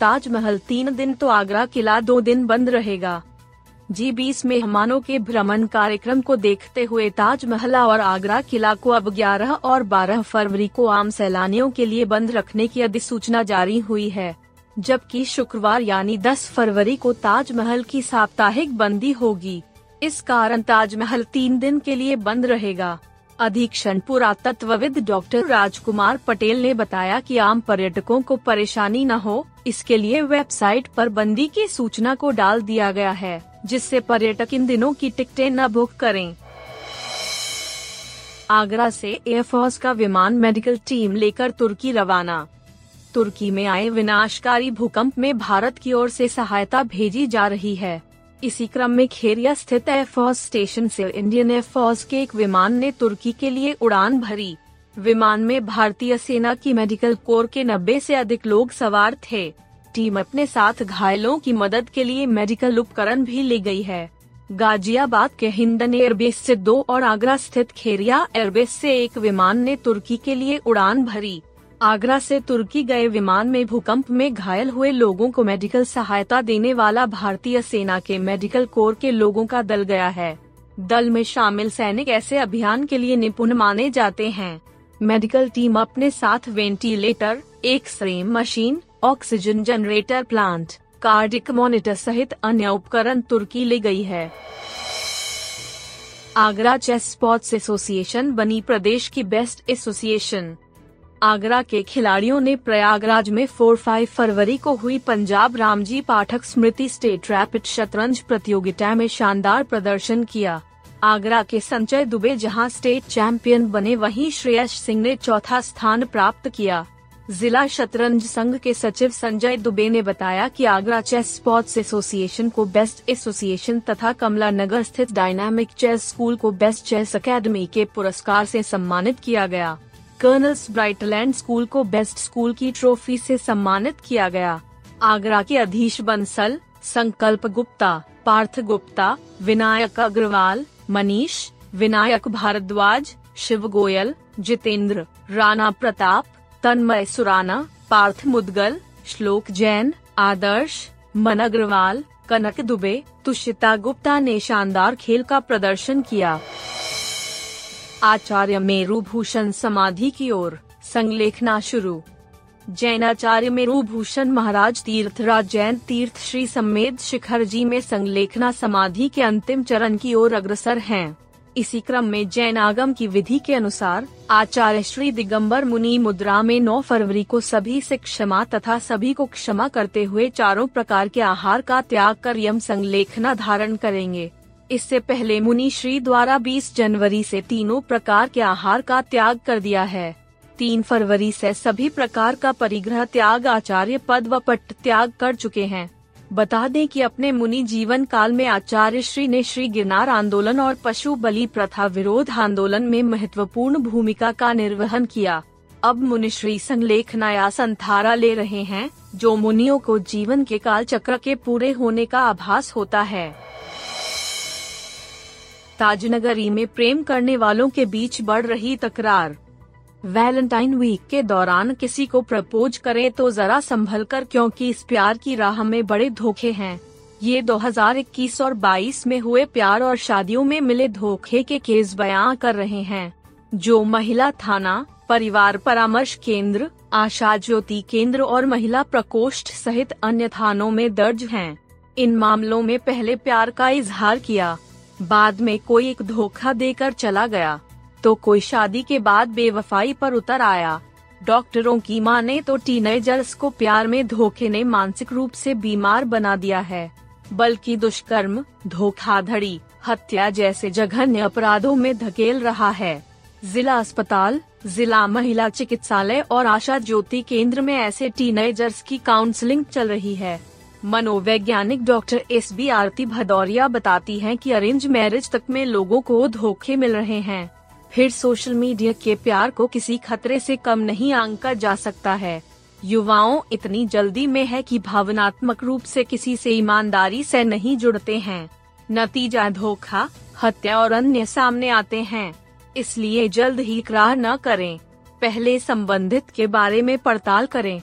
ताजमहल तीन दिन तो आगरा किला दो दिन बंद रहेगा। जी बीस मेहमानों के भ्रमण कार्यक्रम को देखते हुए ताजमहल और आगरा किला को अब 11 और 12 फरवरी को आम सैलानियों के लिए बंद रखने की अधिसूचना जारी हुई है, जबकि शुक्रवार यानी 10 फरवरी को ताजमहल की साप्ताहिक बंदी होगी। इस कारण ताजमहल तीन दिन के लिए बंद रहेगा। अधीक्षण पुरातत्वविद डॉक्टर राजकुमार पटेल ने बताया कि आम पर्यटकों को परेशानी न हो इसके लिए वेबसाइट पर बंदी की सूचना को डाल दिया गया है, जिससे पर्यटक इन दिनों की टिकटें न बुक करें। आगरा से एयरफोर्स का विमान मेडिकल टीम लेकर तुर्की रवाना। तुर्की में आए विनाशकारी भूकंप में भारत की ओर से सहायता भेजी जा रही है। इसी क्रम में खेरिया स्थित एयरफोर्स स्टेशन से इंडियन एयरफोर्स के एक विमान ने तुर्की के लिए उड़ान भरी। विमान में भारतीय सेना की मेडिकल कोर के 90 से अधिक लोग सवार थे। टीम अपने साथ घायलों की मदद के लिए मेडिकल उपकरण भी ले गई है। गाजियाबाद के हिंदन एयरबेस से दो और आगरा स्थित खेरिया एयरबेस से एक विमान ने तुर्की के लिए उड़ान भरी। आगरा से तुर्की गए विमान में भूकंप में घायल हुए लोगों को मेडिकल सहायता देने वाला भारतीय सेना के मेडिकल कोर के लोगों का दल गया है। दल में शामिल सैनिक ऐसे अभियान के लिए निपुण माने जाते हैं। मेडिकल टीम अपने साथ ventilator, x ray machine, oxygen generator plant, cardiac monitor सहित अन्य उपकरण तुर्की ले गई है। आगरा चेस स्पोर्ट्स एसोसिएशन बनी प्रदेश की बेस्ट एसोसिएशन। आगरा के खिलाड़ियों ने प्रयागराज में 4-5 फरवरी को हुई पंजाब रामजी पाठक स्मृति स्टेट रैपिड शतरंज प्रतियोगिता में शानदार प्रदर्शन किया। आगरा के संजय दुबे जहाँ स्टेट चैंपियन बने, वहीं श्रेयस सिंह ने चौथा स्थान प्राप्त किया। जिला शतरंज संघ के सचिव संजय दुबे ने बताया कि आगरा चेस स्पोर्ट्स एसोसिएशन को बेस्ट एसोसिएशन तथा कमला नगर स्थित डायनामिक चेस स्कूल को बेस्ट चेस अकेडमी के पुरस्कार से सम्मानित किया गया। कर्नल्स ब्राइटलैंड स्कूल को बेस्ट स्कूल की ट्रॉफी से सम्मानित किया गया। आगरा के अधीश बंसल, संकल्प गुप्ता, पार्थ गुप्ता, विनायक अग्रवाल मनीष, विनायक भारद्वाज, शिव गोयल, जितेंद्र, राणा प्रताप, तन्मय सुराना, पार्थ मुदगल, श्लोक जैन, आदर्श, मन अग्रवाल, कनक दुबे, तुषिता गुप्ता ने शानदार खेल का प्रदर्शन किया। आचार्य मेरू भूषण समाधि की ओर संलेखना शुरू। जैनाचार्य मेरू भूषण महाराज तीर्थराज जैन तीर्थ श्री समेत शिखर जी में संलेखना समाधि के अंतिम चरण की ओर अग्रसर हैं। इसी क्रम में जैन आगम की विधि के अनुसार, आचार्य श्री दिगंबर मुनि मुद्रा में 9 फरवरी को सभी से क्षमा तथा सभी को क्षमा करते हुए चारों प्रकार के आहार का त्याग कर यम संलेखना धारण करेंगे इससे पहले मुनि श्री द्वारा 20 जनवरी से तीनों प्रकार के आहार का त्याग कर दिया है तीन फरवरी से सभी प्रकार का परिग्रह त्याग आचार्य पद व पट्ट त्याग कर चुके हैं। बता दें कि अपने मुनि जीवन काल में आचार्य श्री ने श्री गिरनार आंदोलन और पशु बलि प्रथा विरोध आंदोलन में महत्वपूर्ण भूमिका का निर्वहन किया। अब मुनिश्री संलेखना या संथारा ले रहे हैं, जो मुनियों को जीवन के काल चक्र के पूरे होने का आभास होता है। ताजनगरी में प्रेम करने वालों के बीच बढ़ रही तकरार। वैलेंटाइन वीक के दौरान किसी को प्रपोज करें तो जरा संभल कर क्योंकि इस प्यार की राह में बड़े धोखे हैं। ये 2021 और 22 में हुए प्यार और शादियों में मिले धोखे के केस बयां कर रहे हैं। जो महिला थाना, परिवार परामर्श केंद्र, आशा ज्योति केंद्र और महिला प्रकोष्ठ सहित अन्य थानों में दर्ज हैं। इन मामलों में पहले प्यार का इजहार किया। बाद में कोई एक धोखा देकर चला गया। तो कोई शादी के बाद बेवफाई पर उतर आया। डॉक्टरों की माने तो टीनेजर्स को प्यार में धोखे ने मानसिक रूप से बीमार बना दिया है, बल्कि दुष्कर्म, धोखाधड़ी, हत्या जैसे जघन्य अपराधों में धकेल रहा है। जिला अस्पताल, जिला महिला चिकित्सालय और आशा ज्योति केंद्र में ऐसे टीनेजर्स की काउंसलिंग चल रही है। मनोवैज्ञानिक doctor S B Aarti Bhadauria बताती हैं कि अरेंज मैरिज तक में लोगों को धोखे मिल रहे हैं। फिर सोशल मीडिया के प्यार को किसी खतरे से कम नहीं आंका जा सकता है। युवाओं इतनी जल्दी में है कि भावनात्मक रूप से किसी से ईमानदारी से नहीं जुड़ते हैं। नतीजा धोखा, हत्या और अन्य सामने आते हैं। इसलिए जल्द ही इकरार न करें। पहले संबंधित के बारे में पड़ताल करें।